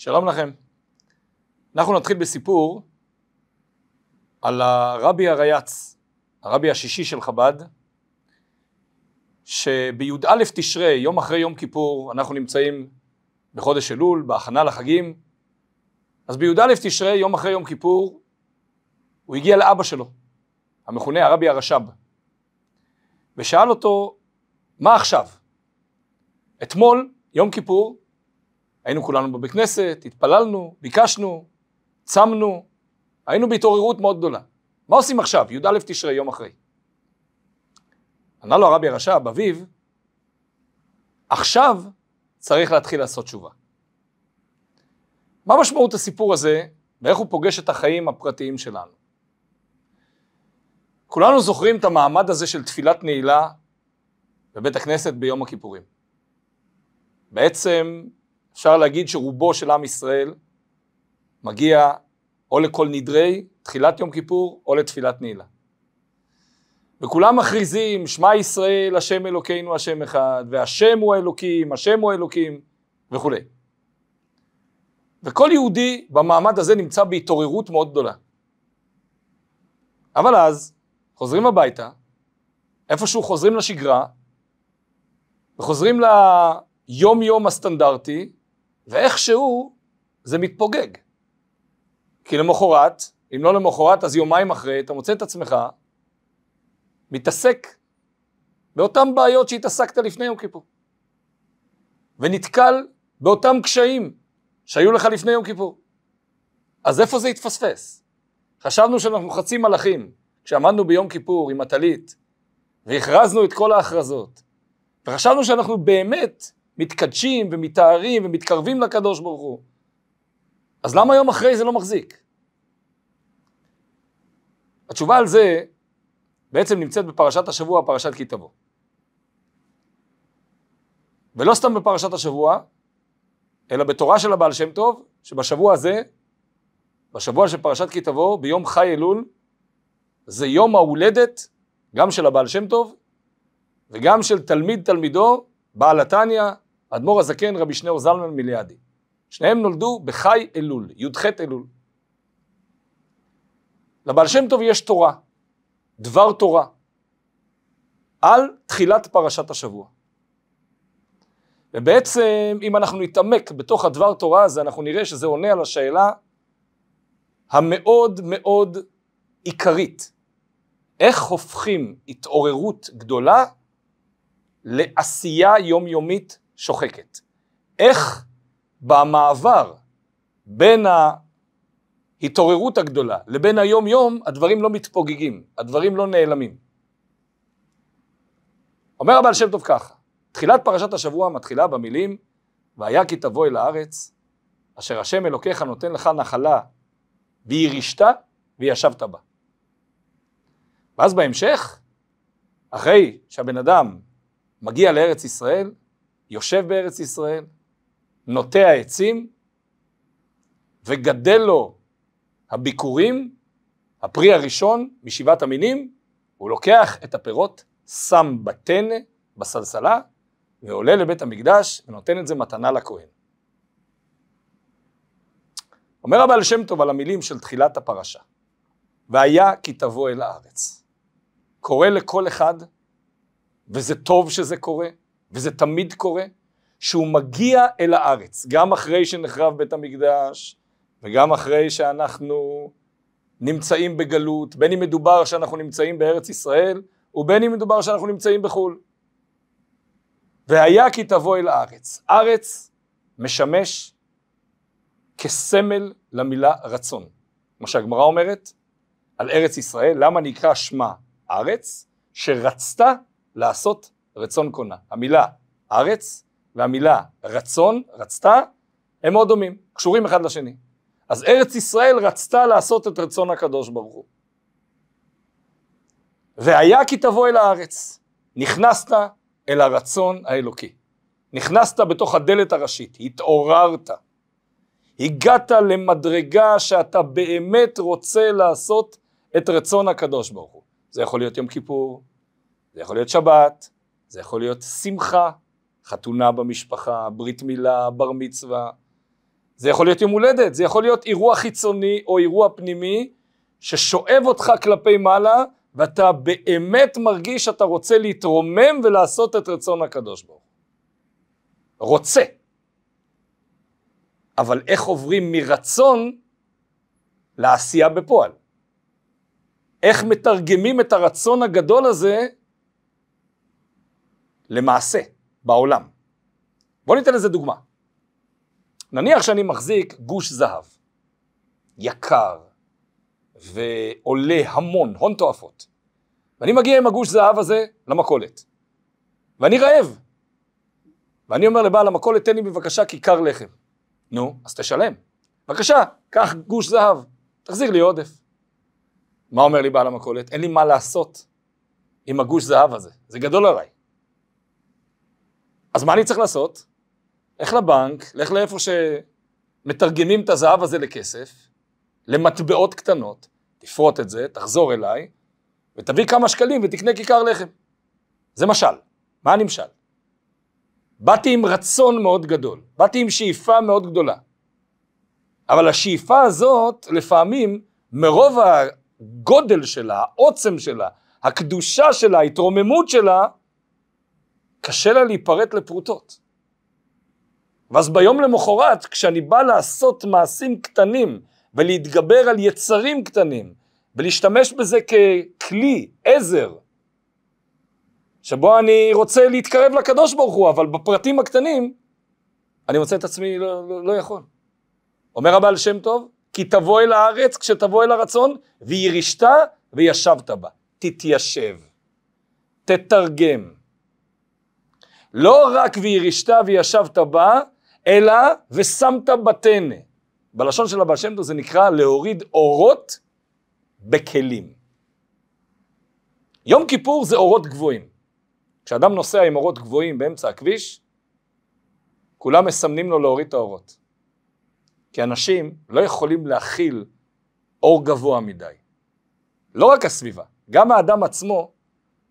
שלום לכם. אנחנו נתחיל בסיפור על הרבי הרייץ, הרבי השישי של חב"ד, שבי"א תשרי, יום אחרי יום כיפור, אנחנו נמצאים בחודש אלול, בהכנה לחגים, אז בי"א תשרי, יום אחרי יום כיפור, הוא הגיע לאבא שלו, המכונה הרבי הרש"ב, ושאל אותו, מה עכשיו? אתמול, יום כיפור, היינו כולנו בבית כנסת, התפללנו, ביקשנו, צמנו, היינו בהתעוררות מאוד גדולה. מה עושים עכשיו, י"א תשרי, יום אחרי? ענה לו הרבי הרש"ב, אביו, עכשיו צריך להתחיל לעשות תשובה. מה משמעות הסיפור הזה, ואיך הוא פוגש את החיים הפרטיים שלנו? כולנו זוכרים את המעמד הזה של תפילת נעילה בבית הכנסת ביום הכיפורים. בעצם אפשר להגיד שרובו של עם ישראל מגיע או לכל נדרי תחילת יום כיפור או לתפילת נעילה. וכולם מכריזים, שמע ישראל, השם אלוקינו, השם אחד, והשם הוא אלוקים, השם הוא אלוקים, וכולי. וכל יהודי במעמד הזה נמצא בהתעוררות מאוד גדולה. אבל אז חוזרים הביתה, איפשהו חוזרים לשגרה, וחוזרים ליום יום הסטנדרטי, ואיכשהו זה מתפוגג. כי למחרת, אם לא למחרת אז יומיים אחרי, אתה מוצא את עצמך מתעסק באותן בעיות שהתעסקת לפני יום כיפור. ונתקל באותם קשיים שהיו לך לפני יום כיפור. אז איפה זה התפספס? חשבנו שאנחנו חצי מלאכים, כשעמדנו ביום כיפור עם הטלית, והכרזנו את כל ההכרזות, וחשבנו שאנחנו באמת מתקדשים ומתארים ומתקרבים לקדוש ברוך הוא. אז למה יום אחרי זה לא מחזיק? התשובה על זה בעצם נמצאת בפרשת השבוע, פרשת כי תבוא. ולא סתם בפרשת השבוע, אלא בתורה של הבעל שם טוב, שבשבוע הזה, בשבוע של פרשת כי תבוא, ביום חי אלול, זה יום ההולדת, גם של הבעל שם טוב, וגם של תלמיד תלמידו, בעל התניא, אדמו"ר הזקן, רבי שניאור זלמן מיליאדי. שניהם נולדו בחי אלול, י"ח אלול. לבעל שם טוב יש תורה, דבר תורה, על תחילת פרשת השבוע. ובעצם אם אנחנו נתעמק בתוך הדבר תורה הזה, אנחנו נראה שזה עונה על השאלה המאוד מאוד עיקרית. איך הופכים התעוררות גדולה לעשייה יומיומית שוחקת? איך במעבר בין ההתעוררות הגדולה לבין היום יום הדברים לא מתפוגגים, הדברים לא נעלמים. אומר הבעל שם טוב ככה, תחילת פרשת השבוע מתחילה במילים והיה כי תבוא אל הארץ אשר השם אלוקיך נותן לך נחלה וירישת וישבת בה. ואז בהמשך, אחרי שהבן אדם מגיע לארץ ישראל, יושב בארץ ישראל, נוטע עצים, וגדל לו הביקורים, הפרי הראשון משבעת המינים, הוא לוקח את הפירות, שם בטנא, בסלסלה, ועולה לבית המקדש ונותן את זה מתנה לכהן. אומר הבעל שם טוב על המילים של תחילת הפרשה, והיה כי תבוא אל הארץ. קורה לכל אחד, וזה טוב שזה קורה, וזה תמיד קורה, שהוא מגיע אל הארץ, גם אחרי שנחרב בית המקדש, וגם אחרי שאנחנו נמצאים בגלות, בין אם מדובר שאנחנו נמצאים בארץ ישראל, ובין אם מדובר שאנחנו נמצאים בחו"ל. והיה כי תבוא אל הארץ. ארץ משמש כסמל למילה רצון. מה שהגמרא אומרת על ארץ ישראל, למה נקרא שמה ארץ? שרצתה לעשות רצון קונה. המילה ארץ והמילה רצון, רצתה, הם מאוד דומים, קשורים אחד לשני. אז ארץ ישראל רצתה לעשות את רצון הקדוש ברוך הוא. והיה כי תבוא אל הארץ, נכנסת אל הרצון האלוקי. נכנסת בתוך הדלת הראשית, התעוררת. הגעת למדרגה שאתה באמת רוצה לעשות את רצון הקדוש ברוך הוא. זה יכול להיות יום כיפור, זה יכול להיות שבת, זה יכול להיות שמחה, חתונה במשפחה, ברית מילה, בר מצווה, זה יכול להיות יום הולדת, זה יכול להיות אירוע חיצוני או אירוע פנימי ששואב אותך כלפי מעלה ואתה באמת מרגיש שאתה רוצה להתרומם ולעשות את רצון הקדוש ברוך. רוצה. אבל איך עוברים מרצון לעשייה בפועל? איך מתרגמים את הרצון הגדול הזה למעשה בעולם? בואו ניתן לזה דוגמה. נניח שאני מחזיק גוש זהב, יקר, ועולה המון, הון תועפות. ואני מגיע עם הגוש זהב הזה למכולת, ואני רעב. ואני אומר לבעל המכולת, תן לי בבקשה כיכר לחם. נו, אז תשלם. בבקשה, קח גוש זהב, תחזיר לי עודף. מה אומר לי בעל המכולת? אין לי מה לעשות עם הגוש זהב הזה, זה גדול עליי. אז מה אני צריך לעשות? לך לבנק, לך לאיפה שמתרגמים את הזהב הזה לכסף, למטבעות קטנות, תפרוט את זה, תחזור אליי, ותביא כמה שקלים ותקנה כיכר לחם. זה משל. מה הנמשל? באתי עם רצון מאוד גדול, באתי עם שאיפה מאוד גדולה. אבל השאיפה הזאת, לפעמים, מרוב הגודל שלה, העוצם שלה, הקדושה שלה, ההתרוממות שלה, קשה לה להיפרט לפרוטות. ואז ביום למחרת, כשאני בא לעשות מעשים קטנים ולהתגבר על יצרים קטנים ולהשתמש בזה ככלי, עזר, שבו אני רוצה להתקרב לקדוש ברוך הוא, אבל בפרטים הקטנים אני מוצא את עצמי לא, לא, לא יכול. אומר הבעל שם טוב, כי תבוא אל הארץ כשתבוא אל הרצון, וירישת וישבת בה. תתיישב, תתרגם. לא רק וירישת וישבת בה, אלא ושמת בתנא. בלשון של הבעל שם טוב זה נקרא להוריד אורות בכלים. יום כיפור זה אורות גבוהים. כשאדם נוסע עם אורות גבוהים באמצע הכביש, כולם מסמנים לו להוריד את האורות. כי אנשים לא יכולים להכיל אור גבוה מדי. לא רק הסביבה, גם האדם עצמו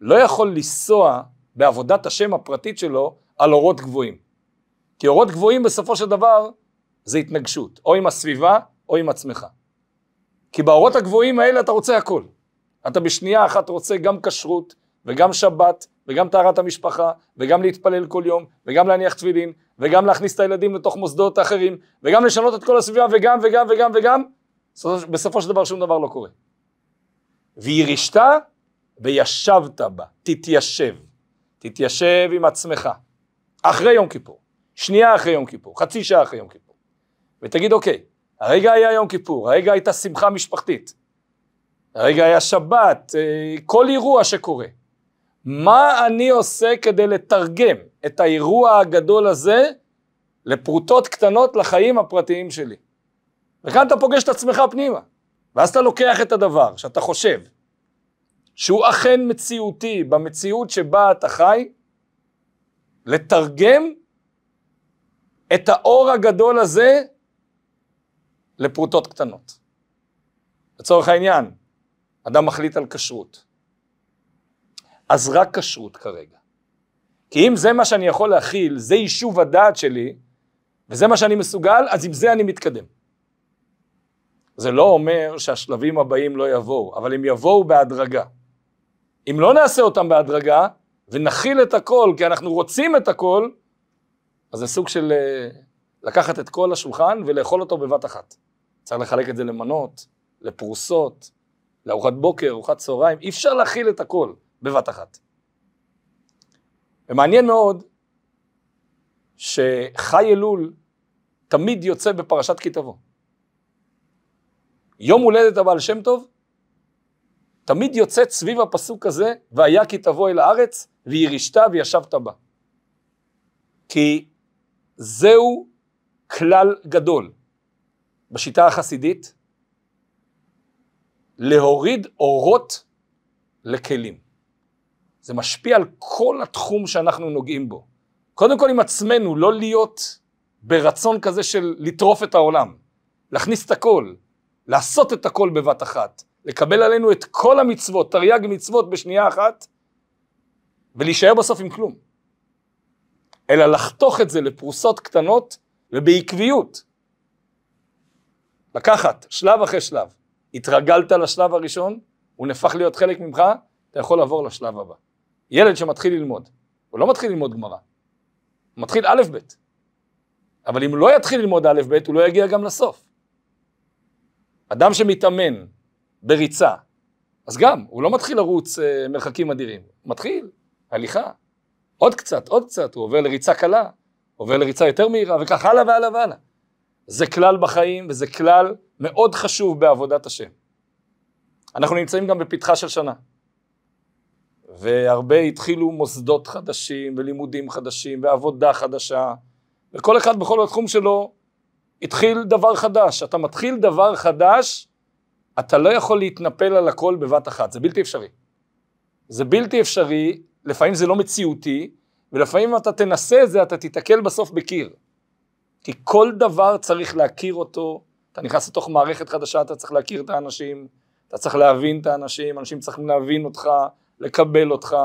לא יכול לנסוע בעבודת השם הפרטית שלו על אורות גבוהים. כי אורות גבוהים בסופו של דבר זה התנגשות, או עם הסביבה או עם עצמך. כי באורות הגבוהים האלה אתה רוצה הכל. אתה בשנייה אחת רוצה גם כשרות וגם שבת וגם טהרת המשפחה וגם להתפלל כל יום וגם להניח תפילין וגם להכניס את הילדים לתוך מוסדות אחרים וגם לשנות את כל הסביבה וגם וגם וגם וגם בסופו של דבר שום דבר לא קורה. וירישת וישבת בה, תתיישב, תתיישב עם עצמך אחרי יום כיפור. שנייה אחרי יום כיפור, חצי שעה אחרי יום כיפור, ותגיד אוקיי, הרגע היה יום כיפור, הרגע הייתה שמחה משפחתית, הרגע היה שבת, אה, כל אירוע שקורה. מה אני עושה כדי לתרגם את האירוע הגדול הזה לפרוטות קטנות לחיים הפרטיים שלי? וכאן אתה פוגש את עצמך פנימה, ואז אתה לוקח את הדבר שאתה חושב שהוא אכן מציאותי במציאות שבה אתה חי, לתרגם את האור הגדול הזה לפרוטות קטנות. לצורך העניין, אדם מחליט על כשרות. אז רק כשרות כרגע. כי אם זה מה שאני יכול להכיל, זה יישוב הדעת שלי, וזה מה שאני מסוגל, אז עם זה אני מתקדם. זה לא אומר שהשלבים הבאים לא יבואו, אבל הם יבואו בהדרגה. אם לא נעשה אותם בהדרגה, ונכיל את הכל, כי אנחנו רוצים את הכל, אז זה סוג של אה, לקחת את כל השולחן ולאכול אותו בבת אחת. צריך לחלק את זה למנות, לפרוסות, לארוחת בוקר, ארוחת צהריים, אי אפשר להכיל את הכל בבת אחת. ומעניין מאוד שחי אלול תמיד יוצא בפרשת כי תבוא. יום הולדת הבעל שם טוב, תמיד יוצאת סביב הפסוק הזה, והיה כי תבוא אל הארץ, וירישת וישבת בה. כי זהו כלל גדול בשיטה החסידית, להוריד אורות לכלים. זה משפיע על כל התחום שאנחנו נוגעים בו. קודם כל עם עצמנו, לא להיות ברצון כזה של לטרוף את העולם, להכניס את הכל, לעשות את הכל בבת אחת, לקבל עלינו את כל המצוות, תרי"ג מצוות בשנייה אחת, ולהישאר בסוף עם כלום. אלא לחתוך את זה לפרוסות קטנות ובעקביות. לקחת שלב אחרי שלב. התרגלת לשלב הראשון, הוא נהפך להיות חלק ממך, אתה יכול לעבור לשלב הבא. ילד שמתחיל ללמוד, הוא לא מתחיל ללמוד גמרא, הוא מתחיל א' ב', אבל אם הוא לא יתחיל ללמוד א' ב', הוא לא יגיע גם לסוף. אדם שמתאמן בריצה, אז גם, הוא לא מתחיל לרוץ אה, מרחקים אדירים, מתחיל הליכה, עוד קצת, עוד קצת, הוא עובר לריצה קלה, עובר לריצה יותר מהירה, וכך הלאה והלאה והלאה. זה כלל בחיים, וזה כלל מאוד חשוב בעבודת השם. אנחנו נמצאים גם בפתחה של שנה. והרבה התחילו מוסדות חדשים ולימודים חדשים ועבודה חדשה וכל אחד בכל התחום שלו התחיל דבר חדש. אתה מתחיל דבר חדש, אתה לא יכול להתנפל על הכל בבת אחת, זה בלתי אפשרי. זה בלתי אפשרי, לפעמים זה לא מציאותי, ולפעמים אתה תנסה את זה אתה תיתקל בסוף בקיר. כי כל דבר צריך להכיר אותו, אתה נכנס לתוך מערכת חדשה, אתה צריך להכיר את האנשים, אתה צריך להבין את האנשים, אנשים צריכים להבין אותך, לקבל אותך,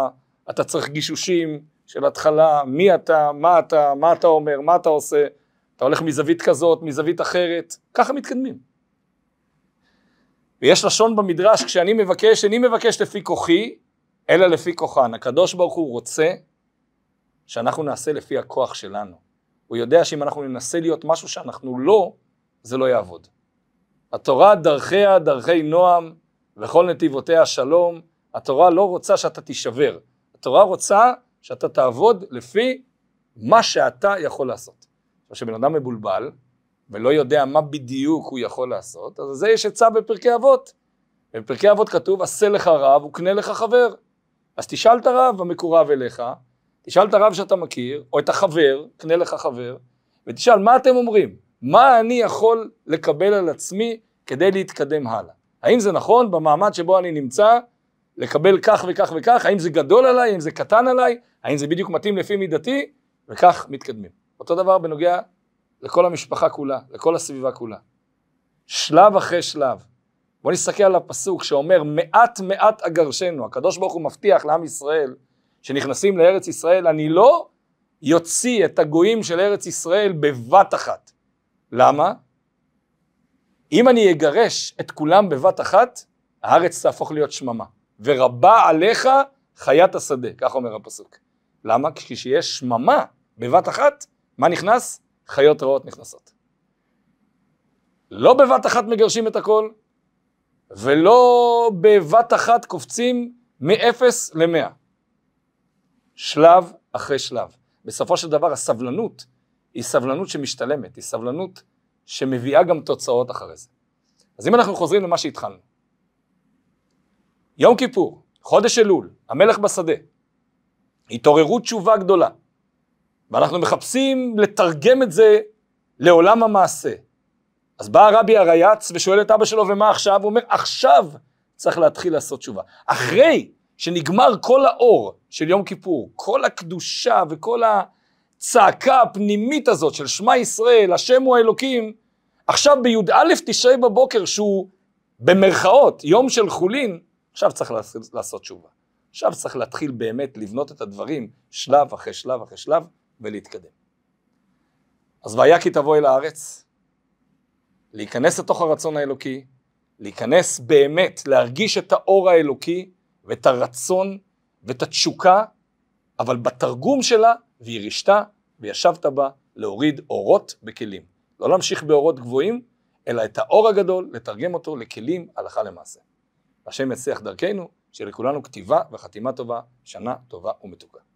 אתה צריך גישושים של התחלה, מי אתה, מה אתה, מה אתה אומר, מה אתה עושה, אתה הולך מזווית כזאת, מזווית אחרת, ככה מתקדמים. ויש לשון במדרש, כשאני מבקש, איני מבקש לפי כוחי, אלא לפי כוחן. הקדוש ברוך הוא רוצה שאנחנו נעשה לפי הכוח שלנו. הוא יודע שאם אנחנו ננסה להיות משהו שאנחנו לא, זה לא יעבוד. התורה דרכיה דרכי נועם וכל נתיבותיה שלום, התורה לא רוצה שאתה תישבר, התורה רוצה שאתה תעבוד לפי מה שאתה יכול לעשות. כשבן אדם מבולבל ולא יודע מה בדיוק הוא יכול לעשות, אז זה יש עצה בפרקי אבות. בפרקי אבות כתוב עשה לך רב וקנה לך חבר. אז תשאל את הרב המקורב אליך, תשאל את הרב שאתה מכיר, או את החבר, קנה לך חבר, ותשאל מה אתם אומרים, מה אני יכול לקבל על עצמי כדי להתקדם הלאה. האם זה נכון במעמד שבו אני נמצא לקבל כך וכך וכך, האם זה גדול עליי, האם זה קטן עליי, האם זה בדיוק מתאים לפי מידתי, וכך מתקדמים. אותו דבר בנוגע לכל המשפחה כולה, לכל הסביבה כולה. שלב אחרי שלב. בואו נסתכל על הפסוק שאומר מעט מעט אגרשנו, הקדוש ברוך הוא מבטיח לעם ישראל שנכנסים לארץ ישראל, אני לא יוציא את הגויים של ארץ ישראל בבת אחת. למה? אם אני אגרש את כולם בבת אחת, הארץ תהפוך להיות שממה. ורבה עליך חיית השדה, כך אומר הפסוק. למה? כי כשיש שממה בבת אחת, מה נכנס? חיות רעות נכנסות. לא בבת אחת מגרשים את הכל, ולא בבת אחת קופצים מאפס למאה. שלב אחרי שלב. בסופו של דבר הסבלנות היא סבלנות שמשתלמת, היא סבלנות שמביאה גם תוצאות אחרי זה. אז אם אנחנו חוזרים למה שהתחלנו, יום כיפור, חודש אלול, המלך בשדה, התעוררות תשובה גדולה, ואנחנו מחפשים לתרגם את זה לעולם המעשה. אז בא הרבי הרייץ ושואל את אבא שלו, ומה עכשיו? הוא אומר, עכשיו צריך להתחיל לעשות תשובה. אחרי שנגמר כל האור של יום כיפור, כל הקדושה וכל הצעקה הפנימית הזאת של שמע ישראל, השם הוא האלוקים, עכשיו בי"א תשרי בבוקר, שהוא במרכאות יום של חולין, עכשיו צריך לעשות תשובה. עכשיו צריך להתחיל באמת לבנות את הדברים שלב אחרי שלב אחרי שלב ולהתקדם. אז והיה כי תבוא אל הארץ, להיכנס לתוך הרצון האלוקי, להיכנס באמת, להרגיש את האור האלוקי ואת הרצון ואת התשוקה, אבל בתרגום שלה, וירשת וישבת בה להוריד אורות בכלים. לא להמשיך באורות גבוהים, אלא את האור הגדול, לתרגם אותו לכלים הלכה למעשה. השם יצליח דרכנו, שלכולנו כתיבה וחתימה טובה, שנה טובה ומתוקה.